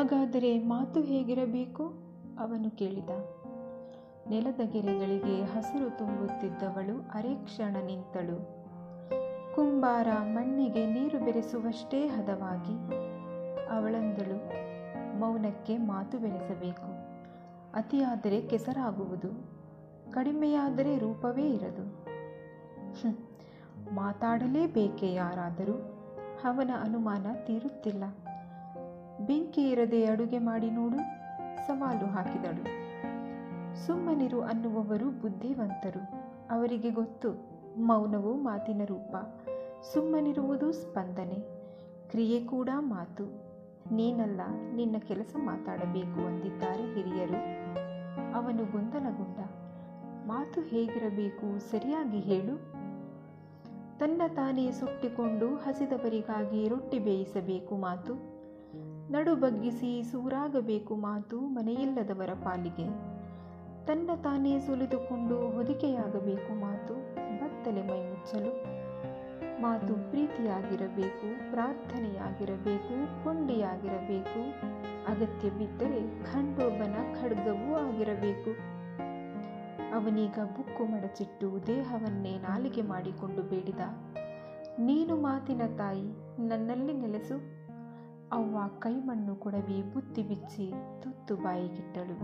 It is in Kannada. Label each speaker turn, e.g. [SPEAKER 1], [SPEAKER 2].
[SPEAKER 1] ಹಾಗಾದರೆ ಮಾತು ಹೇಗಿರಬೇಕು? ಅವನು ಕೇಳಿದ. ನೆಲದ ಗೆರೆಗಳಿಗೆ ಹಸಿರು ತುಂಬುತ್ತಿದ್ದವಳು ಅರೆ ಕ್ಷಣ ನಿಂತಳು ಕುಂಬಾರ ಮಣ್ಣಿಗೆ ನೀರು ಬೆರೆಸುವಷ್ಟೇ ಹದವಾಗಿ. ಅವಳಂದಳು, ಮೌನಕ್ಕೆ ಮಾತು ಬೆರೆಸಬೇಕು. ಅತಿಯಾದರೆ ಕೆಸರಾಗುವುದು, ಕಡಿಮೆಯಾದರೆ ರೂಪವೇ ಇರದು. ಮಾತಾಡಲೇಬೇಕೆ ಯಾರಾದರೂ? ಅವನ ಅನುಮಾನ ತೀರುತ್ತಿಲ್ಲ. ಬೆಂಕಿ ಇರದೆ ಅಡುಗೆ ಮಾಡಿ ನೋಡು, ಸವಾಲು ಹಾಕಿದಳು. ಸುಮ್ಮನಿರು ಅನ್ನುವವರು ಬುದ್ಧಿವಂತರು. ಅವರಿಗೆ ಗೊತ್ತು, ಮೌನವು ಮಾತಿನ ರೂಪ. ಸುಮ್ಮನಿರುವುದು ಸ್ಪಂದನೆ. ಕ್ರಿಯೆ ಕೂಡ ಮಾತು. ನೀನಲ್ಲ, ನಿನ್ನ ಕೆಲಸ ಮಾತಾಡಬೇಕು ಅಂದಿದ್ದಾರೆ ಹಿರಿಯರು. ಅವನು ಗೊಂದಲಗೊಂಡ. ಮಾತು ಹೇಗಿರಬೇಕು, ಸರಿಯಾಗಿ ಹೇಳು. ತನ್ನ ತಾನೇ ಸುಟ್ಟಿಕೊಂಡು ಹಸಿದವರಿಗಾಗಿ ರೊಟ್ಟಿ ಬೇಯಿಸಬೇಕು ಮಾತು. ನಡು ಬಗ್ಗಿಸಿ ಸೂರಾಗಬೇಕು ಮಾತು ಮನೆಯಿಲ್ಲದವರ ಪಾಲಿಗೆ. ತನ್ನ ತಾನೇ ಸುಲಿದುಕೊಂಡು ಹೊದಿಕೆಯಾಗಬೇಕು ಮಾತು ಬತ್ತಲೆ ಮೈ ಮುಚ್ಚಲು. ಮಾತು ಪ್ರೀತಿಯಾಗಿರಬೇಕು, ಪ್ರಾರ್ಥನೆಯಾಗಿರಬೇಕು, ಕೊಂಡಿಯಾಗಿರಬೇಕು. ಅಗತ್ಯ ಬಿದ್ದರೆ ಖಂಡೋಬನ ಖಡ್ಗವೂ ಆಗಿರಬೇಕು. ಅವನೀಗ ಬುಕ್ಕು ಮಡಚಿಟ್ಟು ದೇಹವನ್ನೇ ನಾಲಿಗೆ ಮಾಡಿಕೊಂಡು ಬೇಡಿದ. ನೀನು ಮಾತಿನ ತಾಯಿ, ನನ್ನಲ್ಲಿ ನೆಲೆಸು. ಅವ್ವ ಕೈಮಣ್ಣು ಕೊಡವಿ ಬುತ್ತಿ ಬಿಚ್ಚಿ ತುತ್ತು ಬಾಯಿಗಿಟ್ಟಳು.